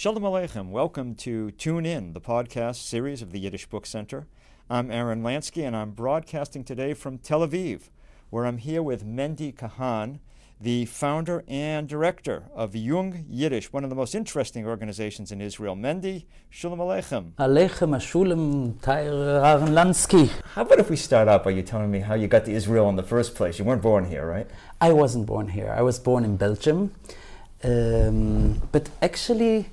Shalom Aleichem. Welcome to Tune In, the podcast series of the Yiddish Book Center. I'm Aaron Lansky, and I'm broadcasting today from Tel Aviv, where I'm here with Mendy Cahan, the founder and director of Yung Yidish, one of the most interesting organizations in Israel. Mendy, Shalom Aleichem. Aleichem Ashulam Tair Aaron Lansky. How about if we start out by you telling me how you got to Israel in the first place? You weren't born here, right? I wasn't born here. I was born in Belgium. Um, but actually,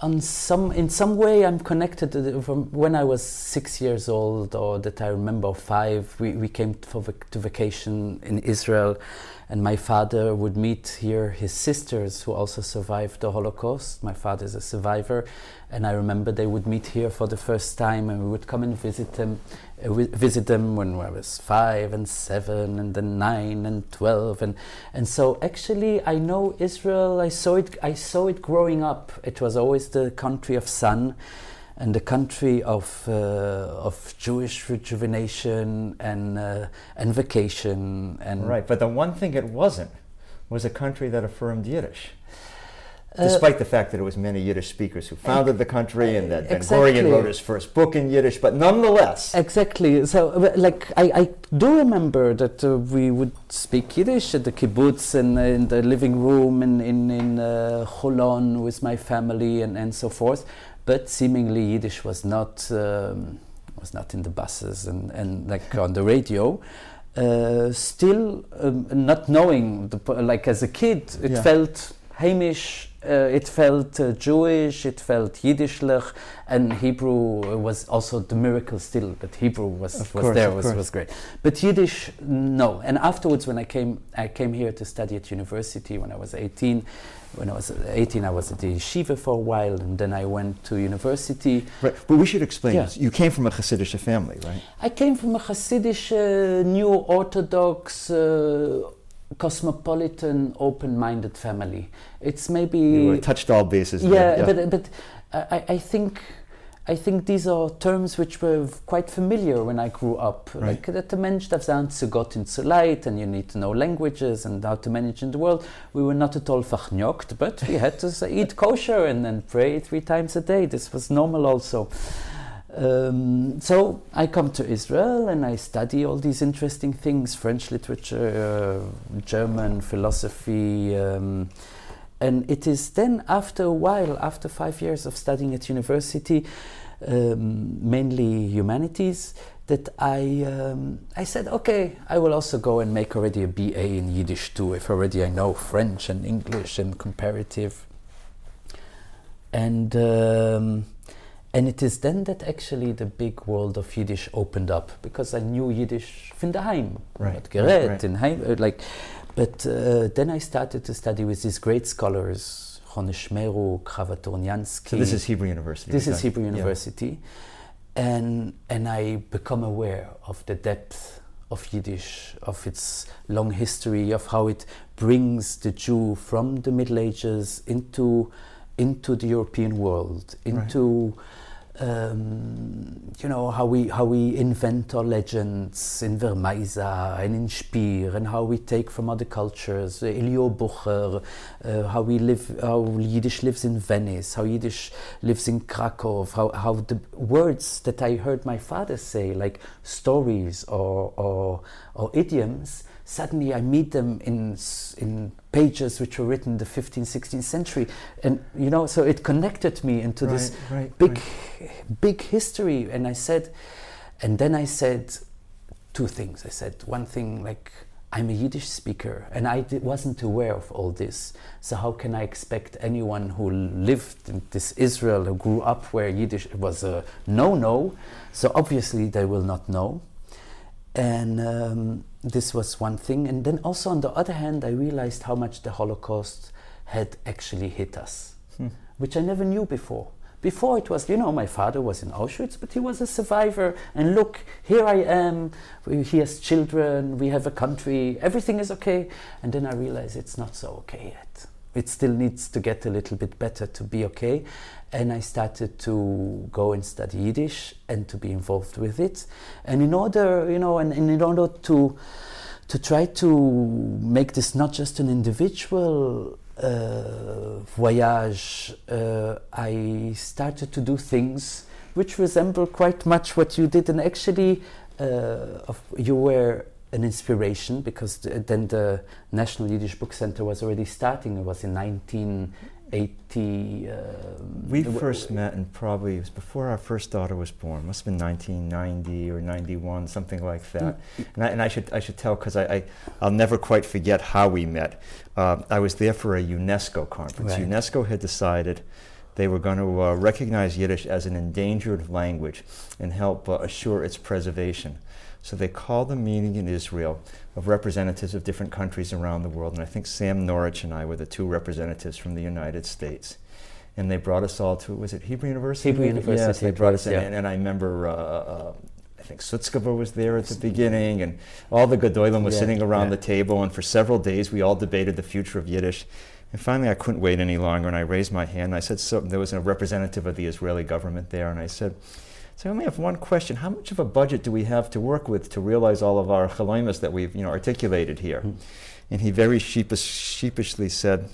on some in some way I'm connected the, from when I was six years old or that I remember five we, we came for vac- to vacation in Israel and my father would meet here his sisters who also survived the Holocaust. My father is a survivor and I remember they would meet here for the first time and we would come and visit them visit them when I was five and seven and then nine and twelve and and so actually I know Israel I saw it I saw it growing up it was always the country of sun and the country of uh, of Jewish rejuvenation and uh, and vacation and Right, but the one thing it wasn't was a country that affirmed Yiddish. Despite the fact that it was many Yiddish speakers who founded the country and that Ben Exactly. Gurion wrote his first book in Yiddish, but nonetheless, Exactly. So, uh, like, I, I do remember that uh, we would speak Yiddish at the kibbutz and uh, in the living room in in in uh, Holon with my family and and so forth. But seemingly Yiddish was not um, was not in the buses and and like on the radio. Uh, still, um, not knowing the like as a kid, it Yeah. felt Hamish. Uh, it felt uh, Jewish, it felt Yiddishlich, and Hebrew was also the miracle still that Hebrew was, Of was course, there was, course. was great. But Yiddish, no. And afterwards, when I came, I came here to study at university when I was 18. When I was 18, I was at the yeshiva for a while, and then I went to university. right, but we should explain Yeah. this. You came from a Hasidic family, right? I came from a Hasidic, uh, new Orthodox, uh, cosmopolitan, open-minded family. It's maybe You touched all bases. there, yeah, but but I, I think I think these are terms which were quite familiar when I grew up. Right. Like that the Mensch darf sein zu Gott in zu Leid, and you need to know languages and how to manage in the world. We were not at all verknockt, but we had to eat kosher and then pray three times a day. This was normal also. Um, so I come to Israel and I study all these interesting things: French literature, uh, German philosophy. Um, and it is then after a while, after five years of studying at university, um, mainly humanities, that I um, I said, okay, I will also go and make already a BA in Yiddish too, if already I know French and English and comparative. And um, and it is then that actually the big world of Yiddish opened up because I knew Yiddish from the Heim, Right, gerät right. in Heim, uh, like. But uh, then I started to study with these great scholars, Chone Shmeruk, Kravatorniansky. So this is Hebrew University. This is Hebrew yeah. University, and and I become aware of the depth of Yiddish, of its long history, of how it brings the Jew from the Middle Ages into into the European world, into um, you know how we how we invent our legends in Vermeisa and in Spier, and how we take from other cultures, Elia Bachur, uh, how we live, how Yiddish lives in Venice, how Yiddish lives in Krakow, how, how the words that I heard my father say, like stories or or, or idioms, suddenly I meet them in in pages which were written in the 15th, 16th century, and you know, so it connected me into this Right, right, big, right. big history. And I said, and then I said two things. I said one thing like. I'm a Yiddish speaker and I di- wasn't aware of all this. So, how can I expect anyone who lived in this Israel, who grew up where Yiddish was a no no? So, obviously, they will not know. And um, this was one thing. And then also, on the other hand, I realized how much the Holocaust had actually hit us, which I never knew before. Before it was, you know, my father was in Auschwitz, but he was a survivor. And look, here I am. we- He has children. We have a country. Everything is okay. And then I realized it's not so okay yet. It still needs to get a little bit better to be okay. And I started to go and study Yiddish and to be involved with it. And in order, you know, and, and in order to to try to make this not just an individual uh, voyage, uh, I started to do things which resemble quite much what you did. And actually, uh, you were an inspiration because th- then the National Yiddish Book Center was already starting. It was in 1980. Um, We first met, and probably it was before our first daughter was born. Must have been 1990 or 91, something like that. And I, and I should I should tell because I, I I'll never quite forget how we met. Uh, I was there for a UNESCO conference. Right. UNESCO had decided they were going to uh, recognize Yiddish as an endangered language and help uh, assure its preservation. So they called a meeting in Israel of representatives of different countries around the world, and I think Sam Norich and I were the two representatives from the United States. And they brought us all to was it Hebrew University? Hebrew maybe? Yes, they brought us in, yeah. and, and I remember. Uh, uh, I think Sutzkever was there at the beginning, and all the Gedolim was Yeah, sitting around yeah. the table, and for several days we all debated the future of Yiddish. And finally, I couldn't wait any longer, and I raised my hand. And I said, there was a representative of the Israeli government there, and I said, so I only have one question. How much of a budget do we have to work with to realize all of our chaloimas that we've you know, articulated here? Hmm. And he very sheepish, sheepishly said,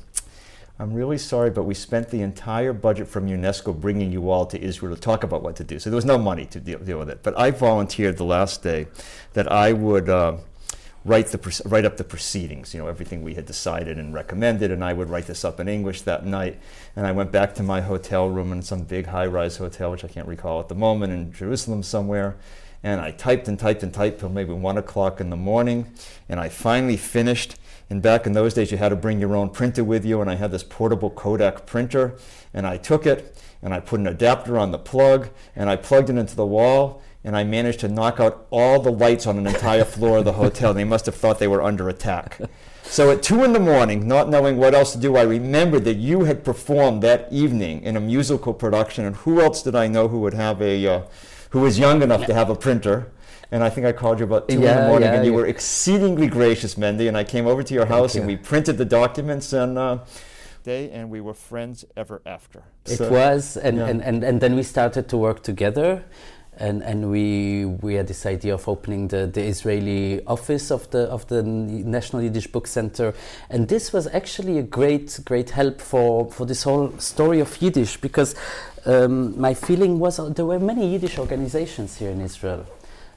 I'm really sorry, but we spent the entire budget from UNESCO bringing you all to Israel to talk about what to do. So there was no money to deal, deal with it. But I volunteered the last day that I would uh, write, the, write up the proceedings, you know, everything we had decided and recommended, and I would write this up in English that night. And I went back to my hotel room in some big high rise hotel, which I can't recall at the moment, in Jerusalem somewhere. And I typed and typed and typed till maybe one o'clock in the morning. And I finally finished. And back in those days, you had to bring your own printer with you. And I had this portable Kodak printer. And I took it and I put an adapter on the plug and I plugged it into the wall. And I managed to knock out all the lights on an entire floor of the hotel. They must have thought they were under attack. So at two in the morning, not knowing what else to do, I remembered that you had performed that evening in a musical production. And who else did I know who would have a, uh, who was young enough to have a printer? And I think I called you about two in the morning, yeah, and you yeah. were exceedingly gracious, Mendy. And I came over to your house, and we printed the documents, and uh, day, and we were friends ever after. It So- was, and, yeah. and, and, and then we started to work together. And, and we, we had this idea of opening the, the Israeli office of the, of the National Yiddish Book Center. And this was actually a great, great help for, for this whole story of Yiddish because um, my feeling was uh, there were many Yiddish organizations here in Israel,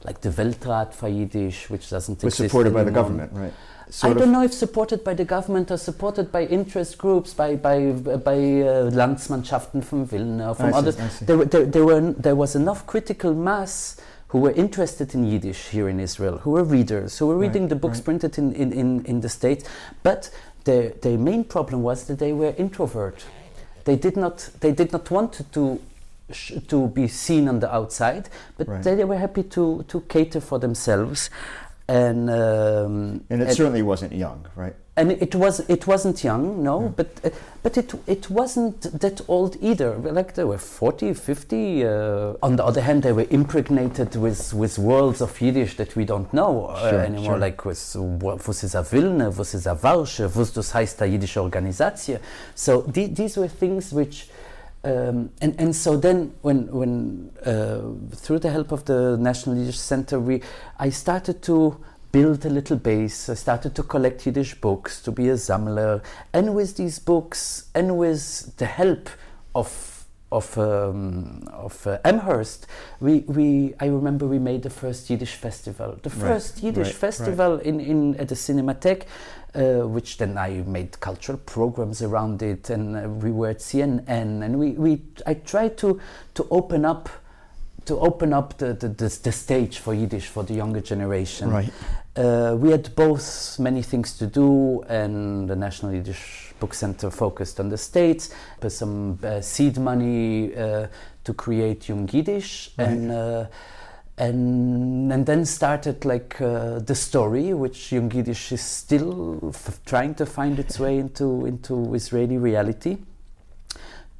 like the Weltrat for Yiddish, which doesn't was exist supported by the government, right? I don't know if supported by the government or supported by interest groups, by by by uh, Landsmannschaften from Vilna, or from I others. See. There, were- there, there were there was enough critical mass who were interested in Yiddish here in Israel, who were readers, who were Right, reading the books right. printed in, in, in, in the States, but their their main problem was that they were introvert. They did not they did not want to. Sh- To be seen on the outside, but Right. they, they were happy to, to cater for themselves, and um, And it certainly wasn't young, right? and it was it wasn't young no Yeah. but uh, but it it wasn't that old either like they were 40 50 uh, on the other hand they were impregnated with with worlds of yiddish that we don't know uh, Sure, anymore sure. like with was ist a Wilne was ist a Warsche was das heißt a jiddische Organisation so the, these were things which um, and, and so then when, when uh, through the help of the National Yiddish Center we I started to build a little base. I started to collect Yiddish books to be a Sammler and with these books and with the help of of, um, of uh, Amherst we, we I remember we made the first Yiddish festival. The Right, first Yiddish right, right. festival in, in at the Cinematheque uh, which then I made cultural programs around it, and uh, we were at CNN, and we, we I tried to to open up to open up the, the, the, the stage for Yiddish for the younger generation. Right. Uh, we had both many things to do, and the National Yiddish Book Center focused on the States, but some uh, seed money uh, to create Yung Yidish, Right. and uh, and and then started like uh, the story, which Yung Yidish is still trying to find its way into into Israeli reality.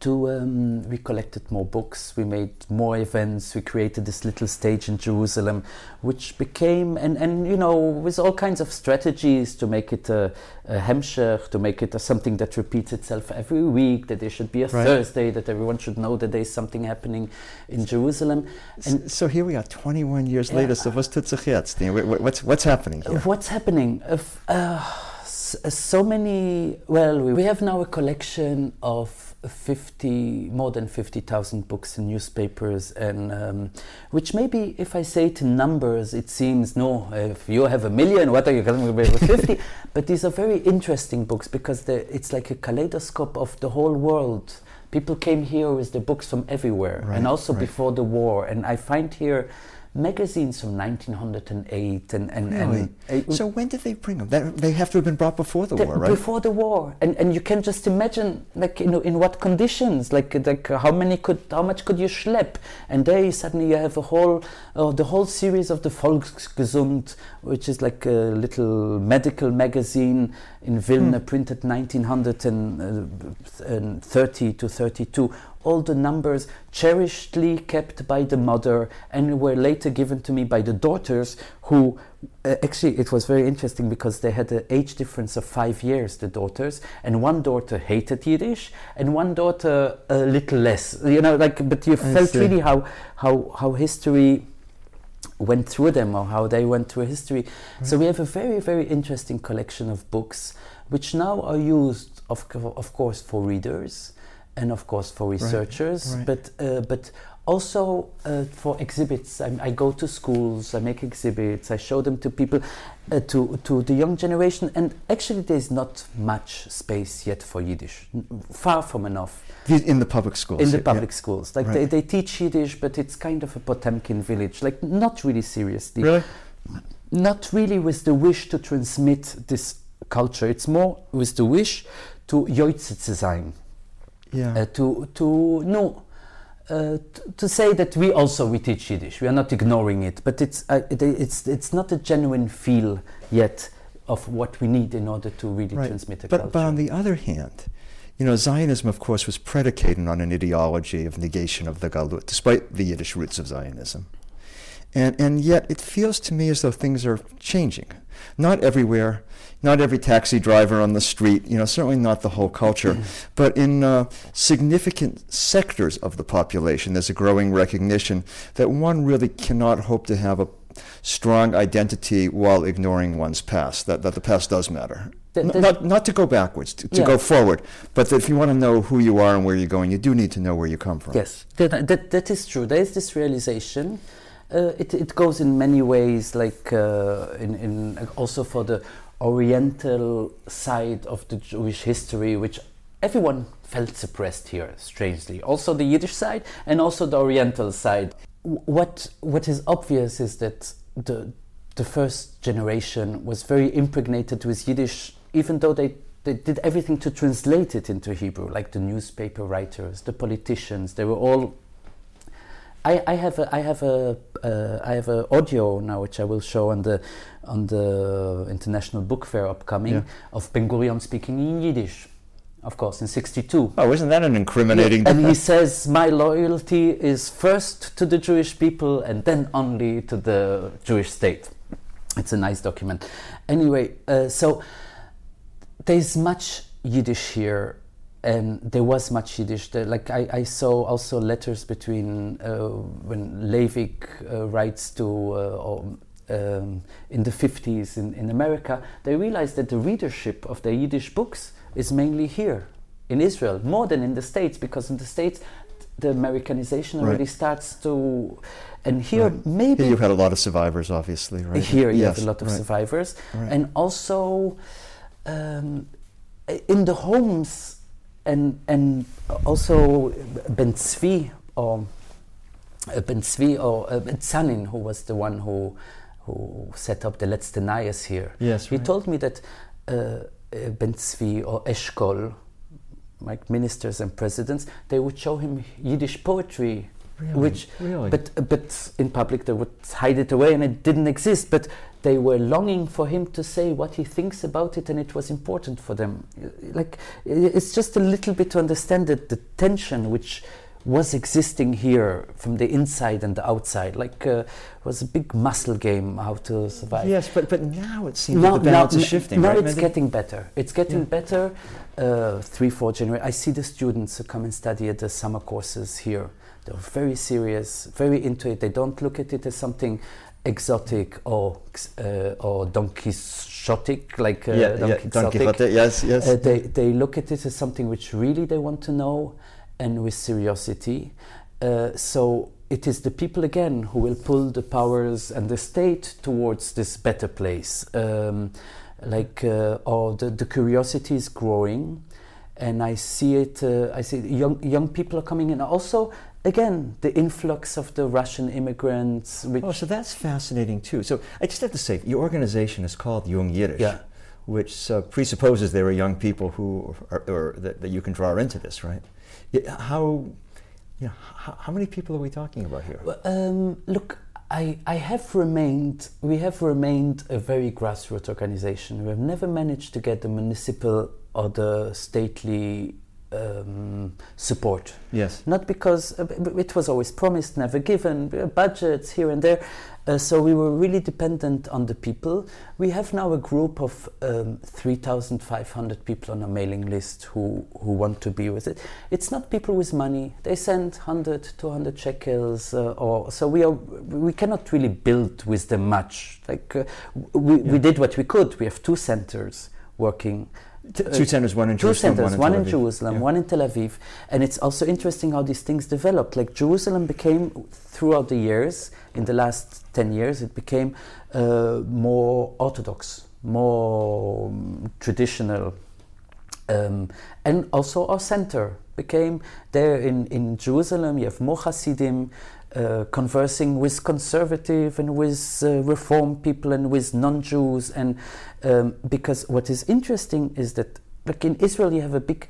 To um, we collected more books, we made more events, we created this little stage in Jerusalem, which became and and you know with all kinds of strategies to make it a, a hemshech, to make it a, something that repeats itself every week, that there should be a Right. Thursday, that everyone should know that there is something happening in Jerusalem. And so here we are, 21 years Yeah. later. So what's tut sich jetzt? You know, wh- wh- What's what's happening here? What's happening? If, uh, so many. Well, we have now a collection of 50, more than 50,000 books and newspapers, and um, which maybe if I say it in numbers, it seems no, if you have a million, what are you going to be with 50? but these are very interesting books because it's like a kaleidoscope of the whole world. People came here with the books from everywhere, right, and also right. before the war. And I find here magazines from 1908 and, and, really? and uh, so when did they bring them that, they have to have been brought before the, the, war right? before the war. And and you can just imagine like you know in what conditions? Like like how many could how much could you schlep? And there you suddenly you have a whole uh, the whole series of the volksgesund which is like a little medical magazine in Vilna hmm. printed 1930 to 32 all the numbers cherishedly kept by the mother and were later given to me by the daughters who uh, actually it was very interesting because they had an age difference of five years the daughters and one daughter hated yiddish and one daughter a little less you know like but you I felt see. really how how how history went through them or how they went through history right. so we have a very very interesting collection of books which now are used of, of course for readers and of course for researchers, right, right. but uh, but also uh, for exhibits. I, I, go to schools, I make exhibits, I show them to people, uh, to to the young generation, and actually there's not much space yet for Yiddish, far from enough. In the public schools. In the public yeah. schools, like right. they, they teach Yiddish, but it's kind of a Potemkin village, like not really seriously. Really. Not really with the wish to transmit this culture. It's more with the wish to Joitze zu sein yeah. uh, to to no uh, to say that we also we teach Yiddish. We are not ignoring it, but it's uh, it, it's it's not a genuine feel yet of what we need in order to really right. transmit a but, culture. But on the other hand, you know, Zionism, of course, was predicated on an ideology of negation of the Galut, despite the Yiddish roots of Zionism. And, and yet, it feels to me as though things are changing. Not everywhere, not every taxi driver on the street, you know, certainly not the whole culture, but in uh, significant sectors of the population, there's a growing recognition that one really cannot hope to have a strong identity while ignoring one's past, that, that the past does matter. The, the not, not to go backwards, to, to yeah. go forward, but that if you want to know who you are and where you're going, you do need to know where you come from. Yes, that, that, that is true. There is this realization. Uh, it, it goes in many ways, like uh, in, in also for the Oriental side of the Jewish history, which everyone felt suppressed here, strangely. Also the Yiddish side and also the Oriental side. What what is obvious is that the the first generation was very impregnated with Yiddish, even though they they did everything to translate it into Hebrew, like the newspaper writers, the politicians. They were all I, I have a, I have a uh, I have a audio now which I will show on the on the international book fair upcoming yeah. of Ben Gurion speaking in Yiddish, of course in '62. Oh, isn't that an incriminating? Yeah. and he says, "My loyalty is first to the Jewish people and then only to the Jewish state." It's a nice document. Anyway, uh, so there's much Yiddish here and there was much Yiddish. There, like I, I, saw also letters between uh, when Leivik uh, writes to uh, or, um, in the 50s in, in America, they realized that the readership of the Yiddish books is mainly here in Israel, more than in the States, because in the States the Americanization already right. starts to. And here, right. maybe. Here you had a lot of survivors, obviously, right? Here you yes. have a lot of right. survivors. And also um, in the homes and and also Ben Tzvi or uh, Ben Tzvi or uh, Zanin, who was the one who who set up the Letzte Nayes here. Yes, he told me that uh, uh, Ben Tzvi or Eshkol, like ministers and presidents, they would show him Yiddish poetry. Really? Which, really? but but in public they would hide it away and it didn't exist. But they were longing for him to say what he thinks about it and it was important for them. Like it's just a little bit to understand that the tension which was existing here from the inside and the outside. Like uh, was a big muscle game how to survive. Yes but but now it seems now, the balance now, is shifting now right? it's getting better. It's getting yeah. better uh, three four generations i see the students who come and study at the summer courses here. They're very serious very into it. They don't look at it as something exotic or uh, or Don Quixotic, like uh, yeah, Don, yeah, Don Quixote, yes, yes. Uh, they they look at it as something which really they want to know, and with curiosity. Uh, so it is the people again who will pull the powers and the state towards this better place. Um, like, uh, or the, the curiosity is growing, and I see it. Uh, I see young young people are coming in. Also, again, the influx of the Russian immigrants. Which oh, so that's fascinating too. So I just have to say, your organization is called Yung Yidish. Yeah. Which uh, presupposes there are young people who, are, or that, that you can draw into this, right? How you know, how, how many people are we talking about here? Um, look, I, I have remained, we have remained a very grassroots organization. We have never managed to get the municipal or the stately um, support. Yes. Not because uh, it was always promised, never given, budgets here and there. Uh, so we were really dependent on the people. We have now a group of um, 3,500 people on a mailing list who, who want to be with it. It's not people with money. They send 100, 200 shekels, uh, or so we are. We cannot really build with them much. Like uh, we, yeah. we did what we could. We have two centers working two centers, one in two Jerusalem, centers, one in, in Jerusalem, yeah. one in Tel Aviv, and it's also interesting how these things developed. Like Jerusalem became throughout the years, in the last ten years, it became uh, more orthodox, more um, traditional, um, and also our center became there in in Jerusalem. You have more Hasidim. Uh, conversing with conservative and with uh, reform people and with non-Jews. And um, because what is interesting is that like in Israel you have a big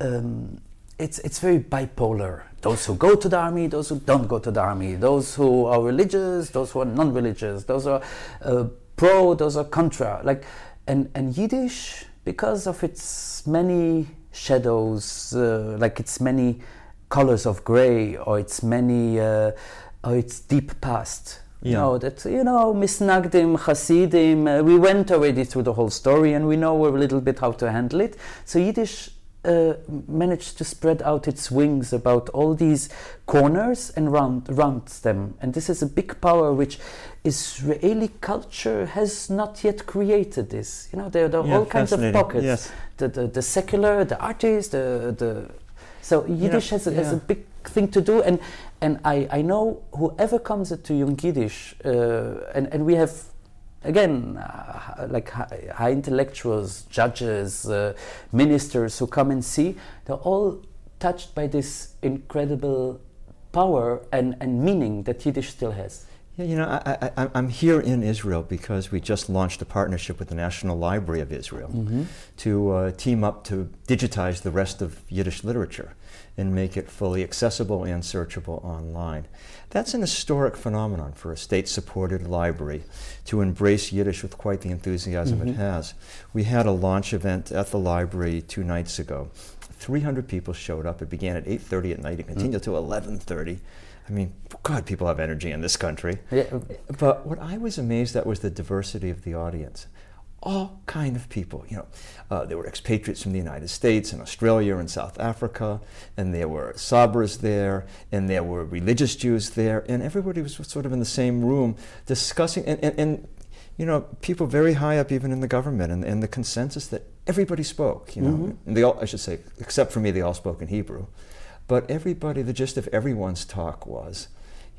um, it's it's very bipolar. Those who go to the army those who don't go to the army. Those who are religious those who are non-religious. Those are uh, pro those are contra. Like and and Yiddish because of its many shadows uh, like its many colors of gray or its many uh, or its deep past. Yeah. You know that you know misnagdim, Hasidim. Uh, we went already through the whole story, and we know a little bit how to handle it. So Yiddish uh, managed to spread out its wings about all these corners and round rounds them. And this is a big power which Israeli culture has not yet created. This, you know, there, there are yeah, all kinds of pockets. Yes. The, the the secular, the artist, the the so Yiddish yeah, has, a, yeah. has a big thing to do, and and I, I know whoever comes to Yung Yidish, uh, and and we have again uh, like high, high, intellectuals, judges, uh, ministers who come and see, they're all touched by this incredible power and, and meaning that Yiddish still has. Yeah, you know, I, I, I'm here in Israel because we just launched a partnership with the National Library of Israel mm-hmm. to uh, team up to digitize the rest of Yiddish literature and make it fully accessible and searchable online. That's an historic phenomenon for a state supported library to embrace Yiddish with quite the enthusiasm mm-hmm. it has. We had a launch event at the library two nights ago. 300 people showed up. It began at 8:30 at night and continued mm-hmm. to 11:30 I mean, God, people have energy in this country. Yeah. But what I was amazed at was the diversity of the audience. All kind of people, you know, uh, there were expatriates from the United States and Australia and South Africa, and there were Sabras there, and there were religious Jews there, and everybody was sort of in the same room discussing, and, and, and you know, people very high up even in the government, and, and the consensus that everybody spoke, you know, mm-hmm. and they all, I should say, except for me, they all spoke in Hebrew. But everybody, the gist of everyone's talk was,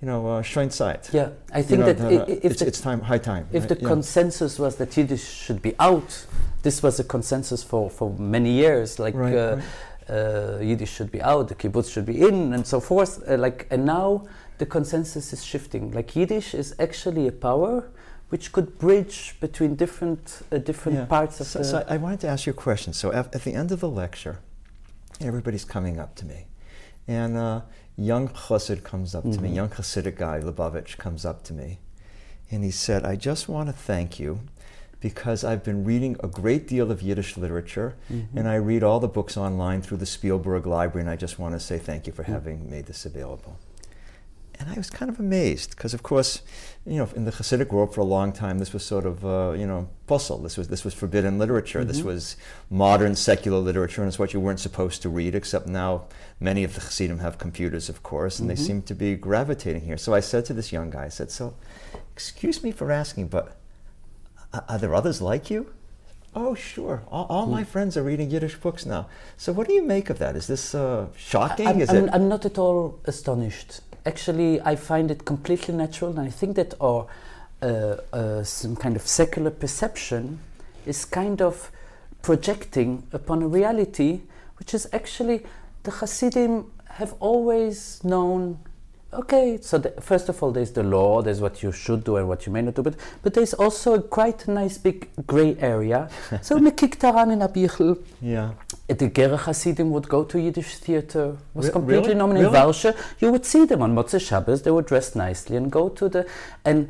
you know, uh, Zeit. Yeah, I think you know, that the, if it's, the, it's, time, high time. If right? the yeah. consensus was that Yiddish should be out, this was a consensus for, for many years. Like right, uh, right. Uh, Yiddish should be out, the kibbutz should be in, and so forth. Uh, like, and now the consensus is shifting. Like Yiddish is actually a power which could bridge between different uh, different yeah. parts of so, the. So I wanted to ask you a question. So at, at the end of the lecture, everybody's coming up to me and a young chassid comes up mm-hmm. to me, mm-hmm. young Hasidic guy, Lubavitch, comes up to me, and he said, I just want to thank you because I've been reading a great deal of Yiddish literature, mm-hmm. and I read all the books online through the Spielberg Library, and I just want to say thank you for mm-hmm. having made this available. And I was kind of amazed because, of course, you know, in the Hasidic world for a long time, this was sort of, uh, you know, puzzle. This was this was forbidden literature. Mm-hmm. This was modern secular literature, and it's what you weren't supposed to read. Except now, many of the Hasidim have computers, of course, and mm-hmm. they seem to be gravitating here. So I said to this young guy, I said, "So, excuse me for asking, but are there others like you?" Oh, sure. All, all my hmm. friends are reading Yiddish books now. So, what do you make of that? Is this uh, shocking? I'm, Is I'm, it? I'm not at all astonished. Actually, I find it completely natural, and I think that our uh, uh, some kind of secular perception is kind of projecting upon a reality, which is actually the Hasidim have always known okay, so the, first of all, there's the law, there's what you should do and what you may not do, but, but there's also a quite nice big grey area. so me kicked around in Abichel. Yeah. The Gerach Hasidim would go to Yiddish theater, was Re- completely really? in really? You would see them on Motzei Shabbos, they were dressed nicely and go to the, and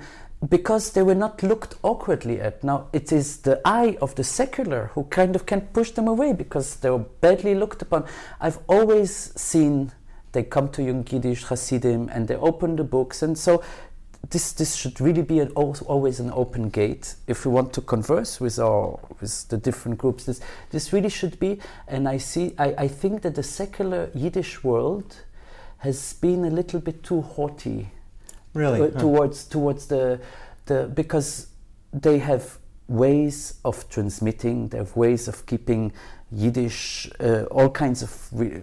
because they were not looked awkwardly at. Now, it is the eye of the secular who kind of can push them away because they were badly looked upon. I've always seen they come to Yung Yidish Hasidim and they open the books. And so this, this should really be an, always an open gate if we want to converse with our with the different groups. This, this really should be. And I, see, I, I think that the secular Yiddish world has been a little bit too haughty really uh, towards towards the the because they have ways of transmitting they have ways of keeping Yiddish, uh, all kinds of re-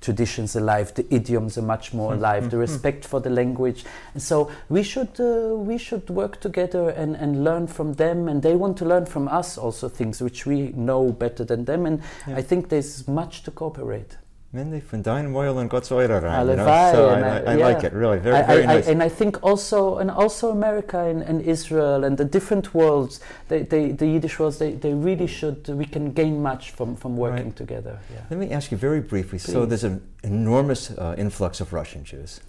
traditions alive. The idioms are much more mm-hmm. alive. The mm-hmm. respect for the language, and so we should uh, we should work together and, and learn from them, and they want to learn from us also things which we know better than them. And yeah. I think there's much to cooperate. Mende van dein Moil and God's Oira you know? So I, I, I yeah. like it, really. Very, I, very nice. and I think also, and also America and, and Israel and the different worlds, they, they, the Yiddish worlds, they, they really should, we can gain much from, from working right. together. Yeah. Let me ask you very briefly. Please. So there's an enormous uh, influx of Russian Jews.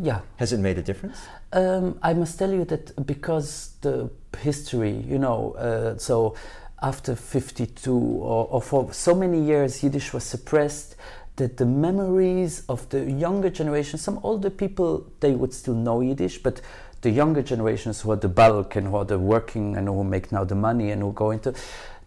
Yeah. Has it made a difference? Um, I must tell you that because the history, you know, uh, so after 52 or, or, for so many years Yiddish was suppressed that the memories of the younger generation, some older people, they would still know Yiddish, but the younger generations who are the bulk and who are the working and who make now the money and who go into,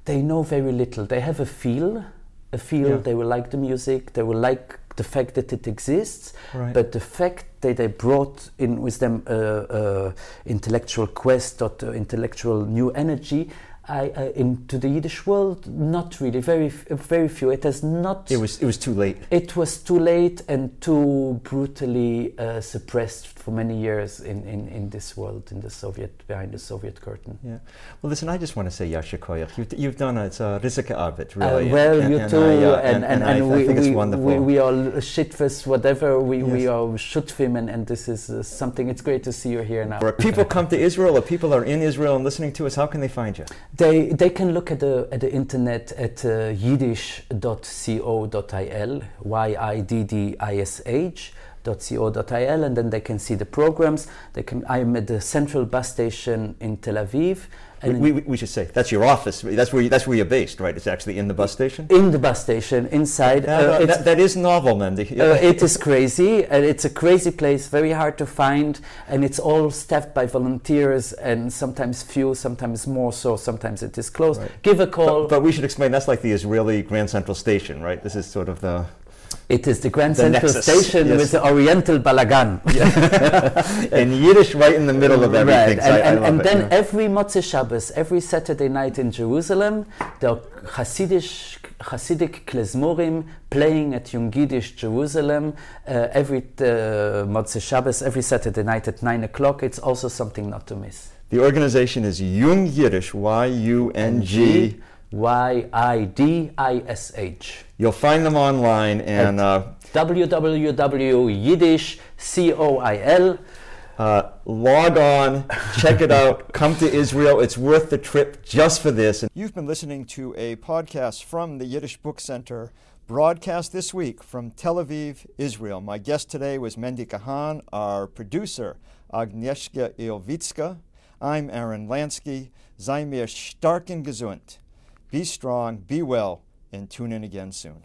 they know very little. They have a feel, a feel. Yeah. They will like the music. They will like the fact that it exists. Right. But the fact that they brought in with them uh, uh, intellectual quest or intellectual new energy, I, uh, into the Yiddish world, not really. Very, very few. It has not. It was. It was too late. It was too late and too brutally uh, suppressed for many years in, in, in this world, in the Soviet behind the Soviet curtain. Yeah. Well, listen. I just want to say Yasher Koyach. You've, you've done a, it's a risike arbeit, really. Uh, well, and, you and too, I, uh, and, and, I, we, I think we, it's wonderful. We, we are shitfus, whatever. We, yes. we are shutfim, and, and this is uh, something. It's great to see you here now. Where people come to Israel, or people are in Israel and listening to us, how can they find you? They they can look at the at the internet at uh, yiddish.co.il, y i d d i s h co.il and then they can see the programs. They can. I'm at the central bus station in Tel Aviv. And we, we, we, should say that's your office. That's where you, that's where you're based, right? It's actually in the bus station. In the bus station, inside. That, uh, that, that is novel, Mendy. uh, it is crazy, and it's a crazy place, very hard to find, and it's all staffed by volunteers, and sometimes few, sometimes more. So sometimes it is closed. Right. Give a call. But, but we should explain. That's like the Israeli Grand Central Station, right? This is sort of the it is the Grand the Central Nexus, Station yes. with the Oriental Balagan. in Yiddish, right in the middle of everything. Right. So and, I, I and then yeah. every Motzei Shabbos, every Saturday night in Jerusalem, there are Hasidic, Hasidic klezmorim playing at Yung Yidish Jerusalem uh, every uh, Motzei Shabbos, every Saturday night at 9 o'clock. It's also something not to miss. The organization is Yung Yidish, Y U N G. Y I D I S H. You'll find them online and uh, www.yiddishcoil. Uh, log on, check it out, come to Israel. It's worth the trip just for this. You've been listening to a podcast from the Yiddish Book Center, broadcast this week from Tel Aviv, Israel. My guest today was Mendy Cahan, our producer, Agnieszka Ilwicka. I'm Aaron Lansky. Sei mir stark und gesund. Be strong, be well, and tune in again soon.